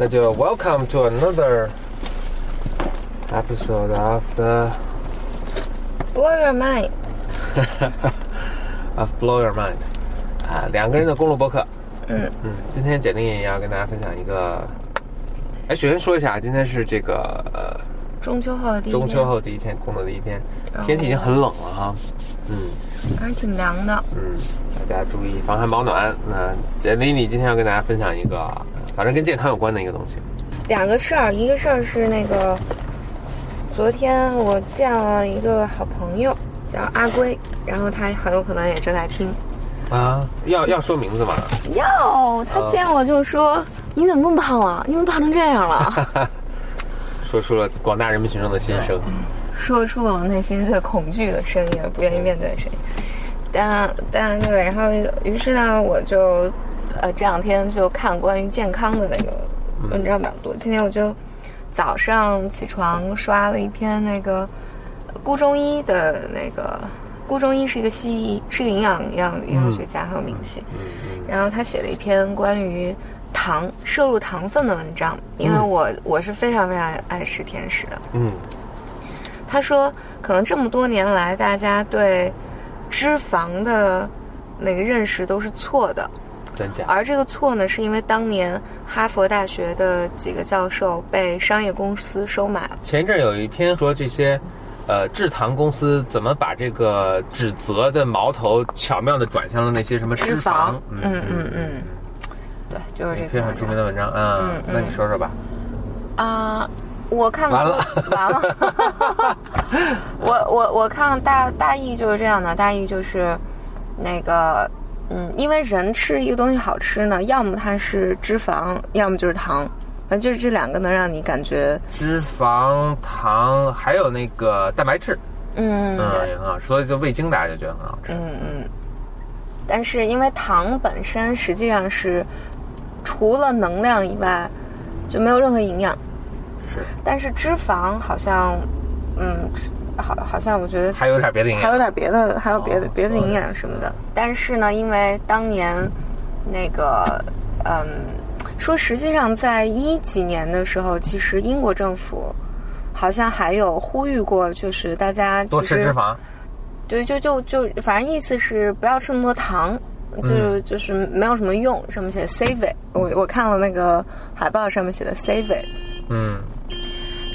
那就 Welcome to another episode of the Blow your mind。of Blow Your Mind 啊，两个人的公路博客。嗯嗯，今天简历也要跟大家分享一个。哎，首先说一下，今天是这个呃中秋后的第一天，中秋后第一天，工作的第一天，天气已经很冷了哈。嗯还是挺凉的。嗯，大家注意防寒保暖。那简丽丽今天要跟大家分享一个，呃反正跟健康有关的一个东西。两个事儿，一个事儿是那个，昨天我见了一个好朋友叫阿龟，然后他很有可能也正在听。啊，要要说名字吗？要，他见我就说：“你怎么这么胖了？你怎么胖成这样了 说出了广大人民群众的心声。？”说出了我内心最恐惧的声音，而不愿意面对的声音。但但对，然后于是呢，我就呃这两天就看关于健康的那个文章比较多。今天我就早上起床刷了一篇那个顾中医的那个，顾中医是一个西医，是个营养营养营养学家，很有名气。嗯嗯然后他写了一篇关于糖摄入糖分的文章，因为嗯我我是非常非常爱吃甜食的。嗯他说，可能这么多年来，大家对脂肪的那个认识都是错的，真假？而这个错呢，是因为当年哈佛大学的几个教授被商业公司收买了。前一阵有一篇说这些，呃，制糖公司怎么把这个指责的矛头巧妙的转向了那些什么脂脂肪嗯嗯嗯嗯对，就是这一篇很著名的文章啊嗯。嗯那你说说吧。啊、我看完了完了。我我我看大大意就是这样的，大意就是那个，嗯，因为人吃一个东西好吃呢，要么它是脂肪，要么就是糖，反正就是这两个能让你感觉，脂肪、糖，还有那个蛋白质，嗯，嗯，也很好吃。所以就味精大家就觉得很好吃。嗯嗯。但是因为糖本身实际上是除了能量以外就没有任何营养，是，但是脂肪好像，嗯，好，好像我觉得还有点别的营养。还有点别的，还有别的、哦别的营养什么的。但是呢，因为当年那个，嗯，说实际上在一几年的时候，其实英国政府好像还有呼吁过，就是大家其多吃脂肪。对，就就就反正意思是不要吃那么多糖。就就是没有什么用，上面写 save it，我我看了那个海报上面写的 save it，嗯，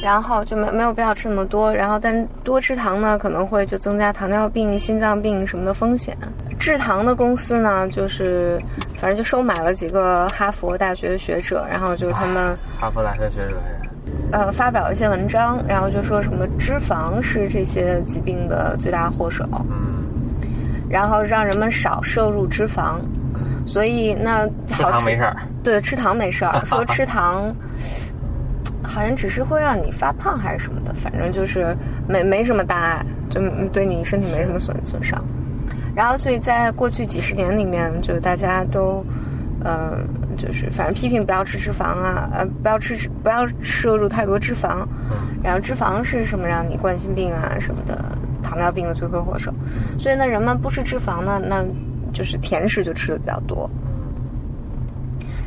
然后就没没有必要吃那么多，然后但多吃糖呢，可能会就增加糖尿病、心脏病什么的风险。制糖的公司呢，就是反正就收买了几个哈佛大学的学者，然后就是他们哈佛大学学者是。呃发表一些文章，然后就说什么脂肪是这些疾病的最大祸首，嗯，然后让人们少摄入脂肪。所以那吃好糖没事儿。对，吃糖没事儿，说吃糖好像只是会让你发胖还是什么的，反正就是没没什么大碍，就对你身体没什么损损伤。然后，所以在过去几十年里面，就大家都，呃，就是反正批评不要吃脂肪啊，呃，不要吃不要摄入太多脂肪。然后脂肪是什么让你冠心病啊什么的，糖尿病的罪魁祸首。所以呢，人们不吃脂肪呢，那就是甜食就吃的比较多。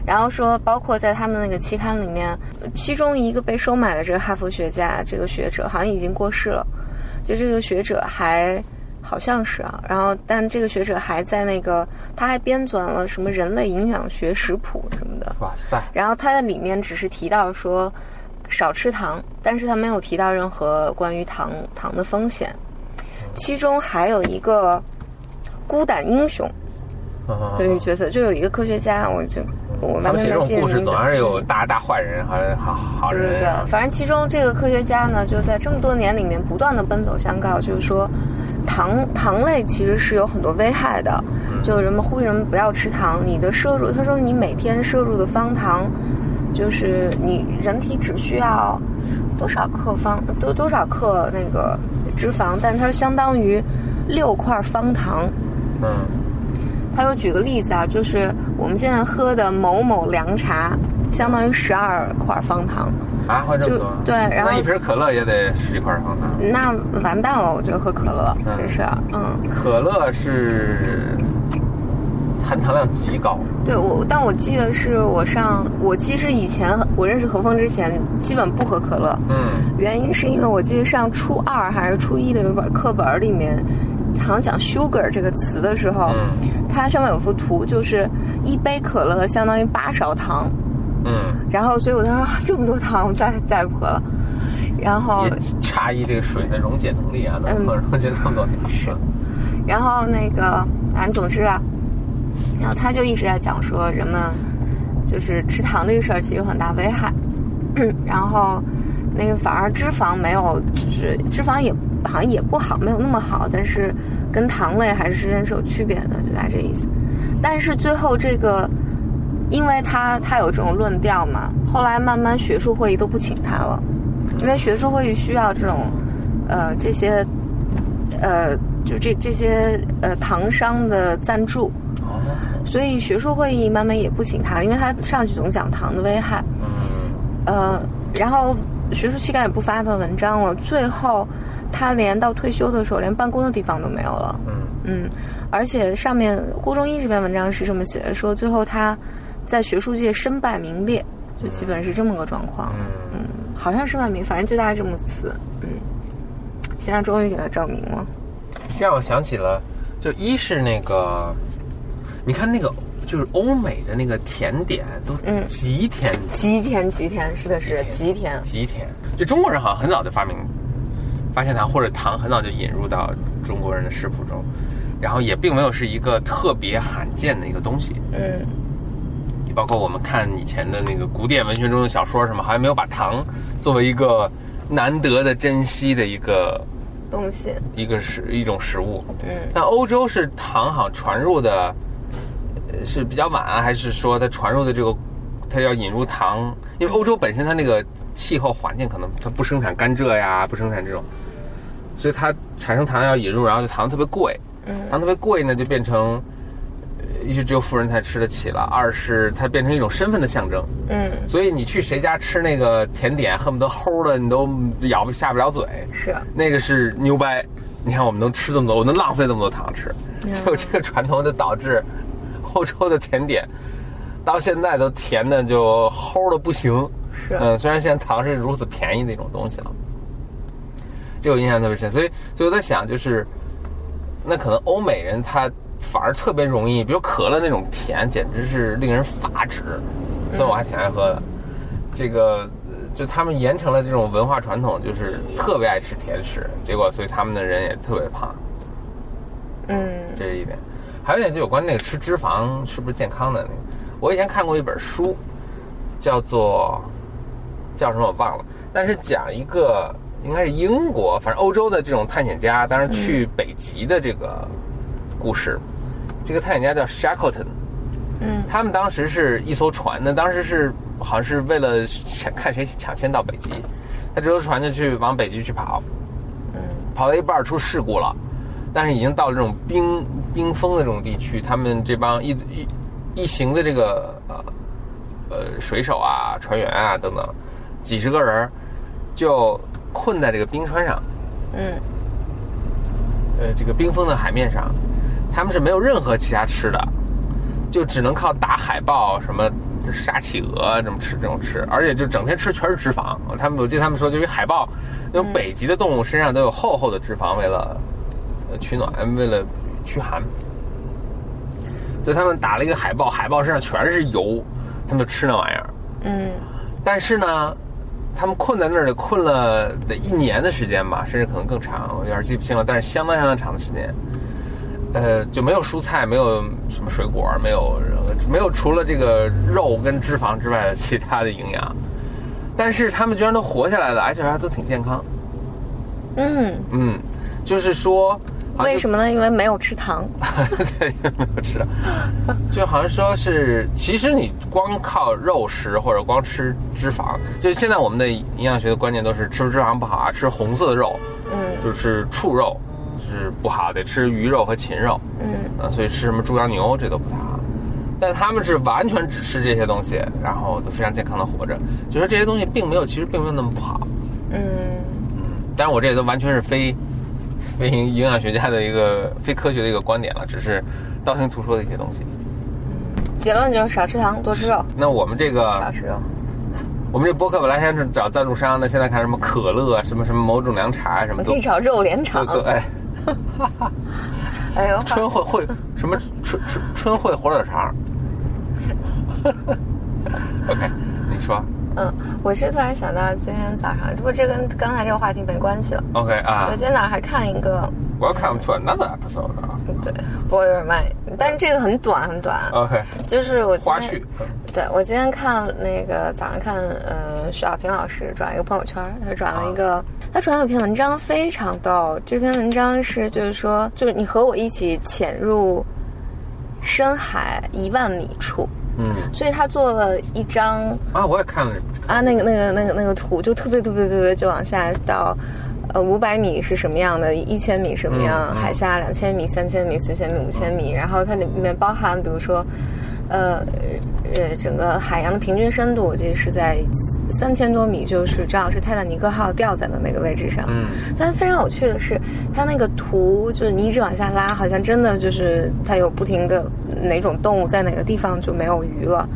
然后说，包括在他们那个期刊里面，其中一个被收买的这个哈佛学家，这个学者好像已经过世了。就这个学者还好像是啊，然后但这个学者还在那个，他还编纂了什么人类营养学食谱什么的。哇塞，然后他在里面只是提到说少吃糖，但是他没有提到任何关于糖糖的风险。其中还有一个孤胆英雄嗯的一个角色，就有一个科学家，我就我们写这种故事总是有大大坏人和好好对对人啊对，反正其中这个科学家呢，就在这么多年里面不断的奔走相告，就是说糖糖类其实是有很多危害的，就人们呼吁人们不要吃糖。你的摄入，他说你每天摄入的方糖，就是你人体只需要多少克方多多少克那个脂肪，但它相当于六块方糖。嗯他说举个例子啊，就是我们现在喝的某某凉茶，相当于十二块方糖。啊，会这么多就？对然后那一瓶可乐也得十几块方糖。那完蛋了，我觉得喝可乐嗯真是，嗯，可乐是含糖量极高。对我，但我记得是我上，我其实以前我认识何峰之前，基本不喝可乐。嗯，原因是因为我记得上初二还是初一的有本课本里面，好像讲 sugar 这个词的时候，嗯它上面有幅图，就是一杯可乐相当于八勺糖，嗯，然后所以我当时说啊这么多糖，我再再也不喝。了。然后也诧异这个水的溶解能力啊，能嗯。够溶解这么多糖。是，然后那个，反正总之啊，然后他就一直在讲说，人们就是吃糖这个事儿其实有很大危害，然后那个反而脂肪没有，就是脂肪也好像也不好，没有那么好，但是跟糖类还是之间是有区别的，就大概这意思。但是最后这个，因为他他有这种论调嘛，后来慢慢学术会议都不请他了，因为学术会议需要这种，呃，这些，呃，就这这些呃糖商的赞助，哦，所以学术会议慢慢也不请他，因为他上去总讲糖的危害，嗯呃，然后学术期刊也不发他的文章了，最后他连到退休的时候连办公的地方都没有了。嗯嗯，而且上面顾中一这篇文章是这么写的，说最后他在学术界身败名裂，就基本是这么个状况。嗯，嗯，好像是败名，反正就大概这么词。嗯，现在终于给他证明了。让我想起了，就一是那个，你看那个就是欧美的那个甜点都嗯极甜极甜，极甜，是的，是的，极甜。极甜，就中国人好像很早就发明发现糖或者糖很早就引入到中国人的食谱中，然后也并没有是一个特别罕见的一个东西。嗯包括我们看以前的那个古典文学中的小说什么，好像没有把糖作为一个难得的珍惜的一个东西。一个食一种食物。嗯但欧洲是糖好像传入的，呃是比较晚啊，还是说它传入的这个，它要引入糖？因为欧洲本身它那个气候环境可能它不生产甘蔗呀，不生产这种，所以它产生糖要引入，然后就糖特别贵，嗯糖特别贵呢，就变成。呃一是只有富人才吃得起了，二是它变成一种身份的象征，嗯，所以你去谁家吃那个甜点，恨不得齁的你都咬不下不了嘴。是。那个是牛掰。你看，我们能吃这么多，我能浪费这么多糖吃，嗯就这个传统就导致欧洲的甜点到现在都甜的就齁的不行。是嗯，虽然现在糖是如此便宜的一种东西了，这我印象特别深。所以，所以我在想，就是那可能欧美人他反而特别容易，比如可乐那种甜，简直是令人发指。所以我还挺爱喝的，这个呃就他们严承了这种文化传统，就是特别爱吃甜食，结果所以他们的人也特别胖，嗯这是一点。还有一点就有关那个吃脂肪是不是健康的那个，我以前看过一本书，叫做叫什么我忘了，但是讲一个应该是英国，反正欧洲的这种探险家，当时去北极的这个故事。这个探险家叫 Shackleton，嗯他们当时是一艘船呢，当时是好像是为了想看谁抢先到北极，他这艘船就去往北极去跑，嗯。跑到一半出事故了，但是已经到了这种冰冰封的这种地区，他们这帮一一一行的这个呃呃水手啊、船员啊等等，几十个人儿就困在这个冰川上，嗯呃这个冰封的海面上，他们是没有任何其他吃的，就只能靠打海豹什么。杀企鹅这么吃，这种吃，而且就整天吃全是脂肪。他们我记得他们说，就因为海豹那种北极的动物身上都有厚厚的脂肪，为了呃取暖，为了驱寒，所以他们打了一个海豹，海豹身上全是油，他们就吃那玩意儿。嗯但是呢，他们困在那儿得困了得一年的时间吧，甚至可能更长，我有点记不清了，但是相当相当长的时间。呃，就没有蔬菜，没有什么水果，没有没有除了这个肉跟脂肪之外的其他的营养，但是他们居然都活下来了，而且还都挺健康。嗯，嗯，就是说，为什么呢？因为没有吃糖。么？对，没有吃糖，就好像说是，其实你光靠肉食或者光吃脂肪，就是现在我们的营养学的观念都是吃脂肪不好啊，吃红色的肉，嗯就是畜肉是不好，得吃鱼肉和禽肉。嗯啊，所以吃什么猪羊牛这都不太好。但他们是完全只吃这些东西，然后都非常健康的活着，就说这些东西并没有，其实并没有那么不好。嗯嗯，但是，我这都完全是非非营营养学家的一个非科学的一个观点了，只是道听途说的一些东西。结论就是少吃糖，多吃肉，那我们这个少个，吃肉。我们这播客本来想是找赞助商的，现在看什么可乐，什么什么某种凉茶，什么都可以找肉联都厂。都哎，哎 呦，春会会什么春春春会火腿肠。OK，你说嗯，我是突然想到今天早上，这不这跟刚才这个话题没关系了。OK 啊我今天早上还看一个，？Welcome to another episode 啊。对，Boy Your Mind，但是这个很短很短，OK，就是我花絮。对我今天看那个早上看，呃，徐小平老师转一个朋友圈，他转了一个，他转了一篇文章，非常逗。这篇文章是就是说，就是你和我一起潜入深海一万米处，嗯。所以他做了一张啊，我也看了。啊，那个那个那个那个图就特别特别特别就往下到，呃，五百米是什么样的，一千米什么样，海下两千米、三千米、四千米、五千米，然后它里面包含比如说，呃呃，整个海洋的平均深度，我记得是在三千多米，就是正好是泰坦尼克号掉在的那个位置上。嗯但非常有趣的是，它那个图就是你一直往下拉，好像真的就是它有不停的哪种动物在哪个地方就没有鱼了，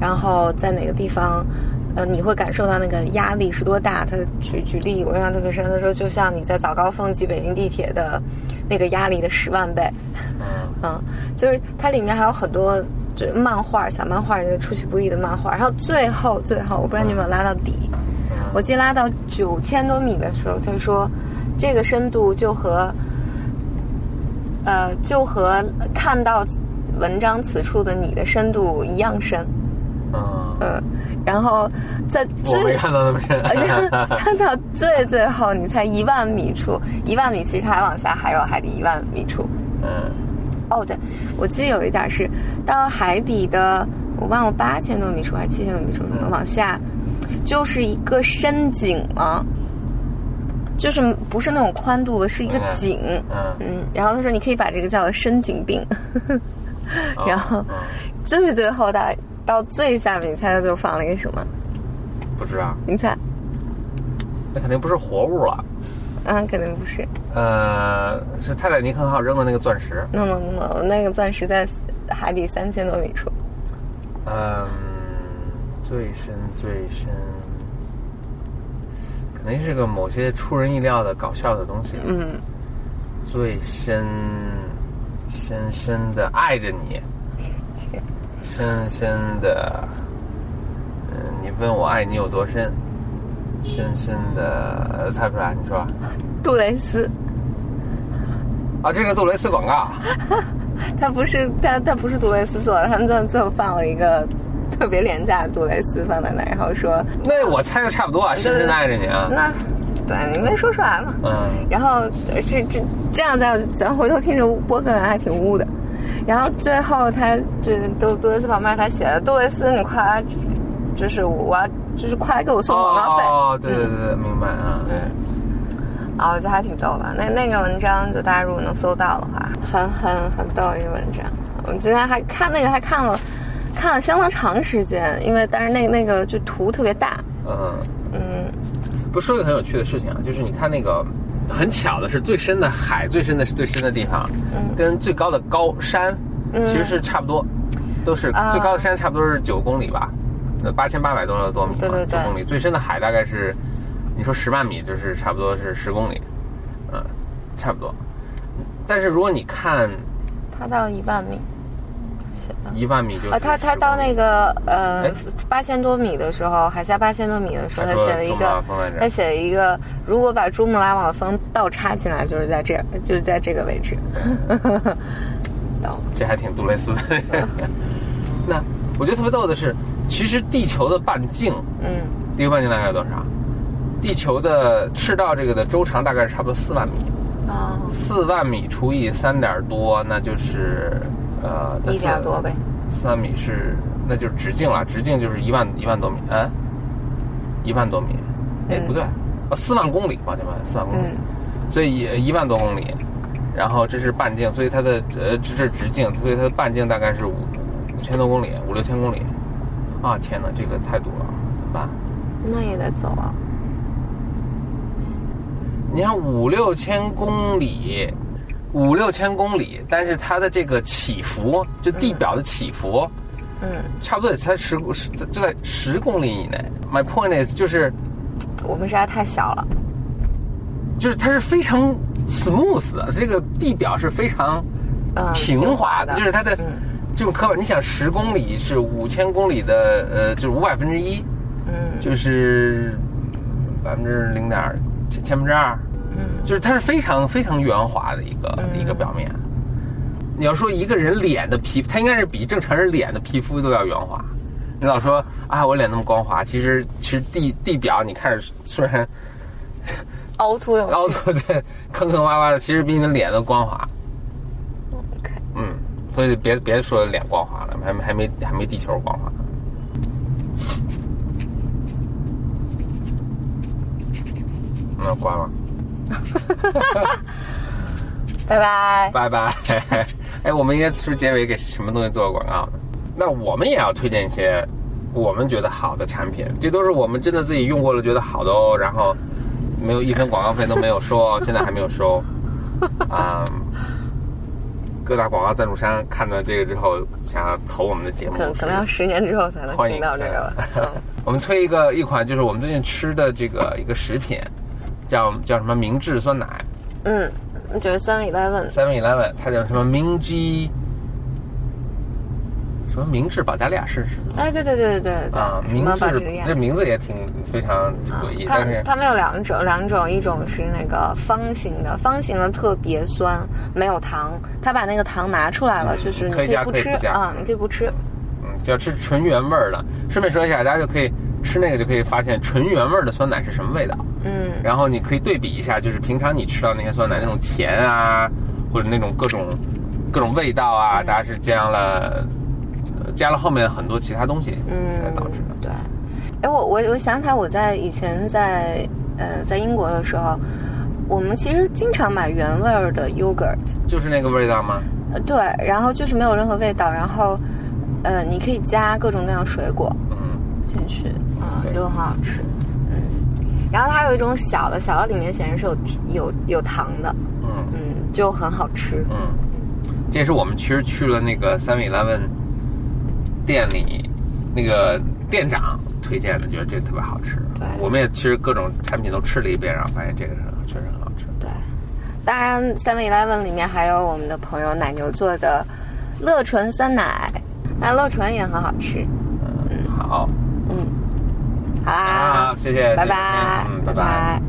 然后在哪个地方，呃，你会感受到那个压力是多大。他举举例，我印象特别深，他说就像你在早高峰挤北京地铁的那个压力的十万倍。嗯嗯，就是它里面还有很多就是漫画、小漫画，出其不意的漫画。然后最后最后，我不知道你有没有拉到底，我记得拉到九千多米的时候，他说这个深度就和呃就和看到文章此处的你的深度一样深。嗯，嗯，然后在我没最看到那么深。看到最最后，你才一万米处，一万米其实它还往下还有海底一万米处。嗯哦，对，我记得有一点是到海底的，我忘了八千多米处还是七千多米处，嗯往下就是一个深井了，就是不是那种宽度的，是一个嗯井。嗯，嗯，然后他说你可以把这个叫做深井病，哦 然后嗯最最后到到最下面，你猜他就放了一个什么？不知道，你猜？那肯定不是活物了。嗯，肯定不是。呃，是泰坦尼克号扔的那个钻石。no no no no，那个钻石在海底三千多米处。嗯，最深最深，肯定是个某些出人意料的搞笑的东西。嗯，最深深深的爱着你，深深的，嗯，你问我爱你有多深，深深的，呃猜不出来，你说？杜蕾斯，啊，这个杜蕾斯广告，他不是他他不是杜蕾斯做的，他们最最后放了一个特别廉价的杜蕾斯放在那，然后说那我猜的差不多啊，深深的爱着你啊，那对你没说出来嘛。嗯，然后呃这这这样咱咱回头听着播客还挺污的。然后最后他就杜杜蕾斯旁边他写的杜蕾斯，你快来，就是我要就是快来给我送广告费。哦，对对对对，明白啊，啊，我觉得还挺逗的。那那个文章，就大家如果能搜到的话，很很很逗一个文章。我们今天还看那个，还看了看了相当长时间，因为但是那那个就图特别大，嗯。嗯。不说一个很有趣的事情啊，就是你看那个，很巧的是最深的海，最深的是最深的地方，嗯。跟最高的高山其实是差不多，都是啊最高的山差不多是九公里吧，呃八千八百多多米嘛，对对对公里，最深的海大概是，你说十万米就是差不多是十公里，嗯，差不多。但是如果你看它到一万米，写的一万米就是啊，他他10到那个呃哎八千多米的时候，海下八千多米的时候，他他说写了一个珠穆朗峰来着他写了一个，如果把珠穆朗玛峰倒插进来，就是在这儿，就是在这个位置。逗，这还挺杜蕾斯的。那我觉得特别逗的是，其实地球的半径，嗯。地球半径大概有多少？地球的赤道这个的周长大概是差不多四万米，啊，四万米除以三点多，那就是呃一点多呗。四万米是那就是直径了，直径就是一万一万多米，哎，一万多米，哎嗯不对，啊四万公里，抱歉抱歉，四万公里，嗯。所以一一万多公里，然后这是半径，所以它的呃这是直径，所以它的半径大概是五五千多公里，五六千公里，啊天哪，这个太堵了，怎么办？那也得走啊。你看五六千公里，五六千公里，但是它的这个起伏，就地表的起伏，嗯，差不多也才十公十就在十公里以内。My point is 就是我们实在太小了。就是它是非常 smooth 的，这个地表是非常嗯平滑的，平滑的就是它的嗯这种刻板。你想十公里是五千公里的呃，就是五百分之一，嗯就是百分之零点千千分之二，嗯就是它是非常非常圆滑的一个、嗯一个表面。你要说一个人脸的皮肤，它应该是比正常人脸的皮肤都要圆滑。你老说啊，我脸那么光滑，其实其实地地表你看着虽然凹凸有 凹凸的坑坑洼洼的，其实比你的脸都光滑。所以别别说脸光滑了，还没还没还没地球光滑。那关了。拜拜。拜拜。哎，我们应该是结尾给什么东西做个广告呢？那我们也要推荐一些我们觉得好的产品，这都是我们真的自己用过了觉得好的哦，然后没有一分广告费都没有收哦，现在还没有收。啊、各大广告赞助商看到这个之后，想要投我们的节目，可能可能要十年之后才能听到这个了。嗯我们推一个一款，就是我们最近吃的这个一个食品，叫叫什么明治酸奶。嗯，就是 Seven Eleven，Seven Eleven，它叫什么明基，什么明治保加利亚是是哎，对对对对对对，啊，明治这名字也挺非常诡异，它但是它们有两种，两种，一种是那个方形的，方形的特别酸，没有糖。它把那个糖拿出来了，嗯就是你可以不吃可以不啊，你可以不吃。嗯，就要吃纯原味儿的。顺便说一下，大家就可以吃那个就可以发现纯原味儿的酸奶是什么味道，嗯然后你可以对比一下，就是平常你吃到那些酸奶那种甜啊，或者那种各种各种味道啊，大家是这样了呃加了后面很多其他东西嗯才导致的。对。哎，我我我想起来，我在以前在呃在英国的时候，我们其实经常买原味儿的 yogurt，就是那个味道吗？呃对，然后就是没有任何味道，然后呃你可以加各种各样水果，嗯。进去啊、对就很好吃。嗯，然后它有一种小的，小的里面显然是有有有糖的，嗯嗯，就很好吃。嗯，这是我们其实去了那个 Seven Eleven 店里，那个店长推荐的，觉得这个特别好吃。对我们也其实各种产品都吃了一遍，然后发现这个是确实很好吃。对，当然 Seven Eleven 里面还有我们的朋友奶牛做的乐纯酸奶，那乐纯也很好吃。嗯好，嗯，好啦，好，谢谢，拜拜，嗯拜，嗯，拜拜。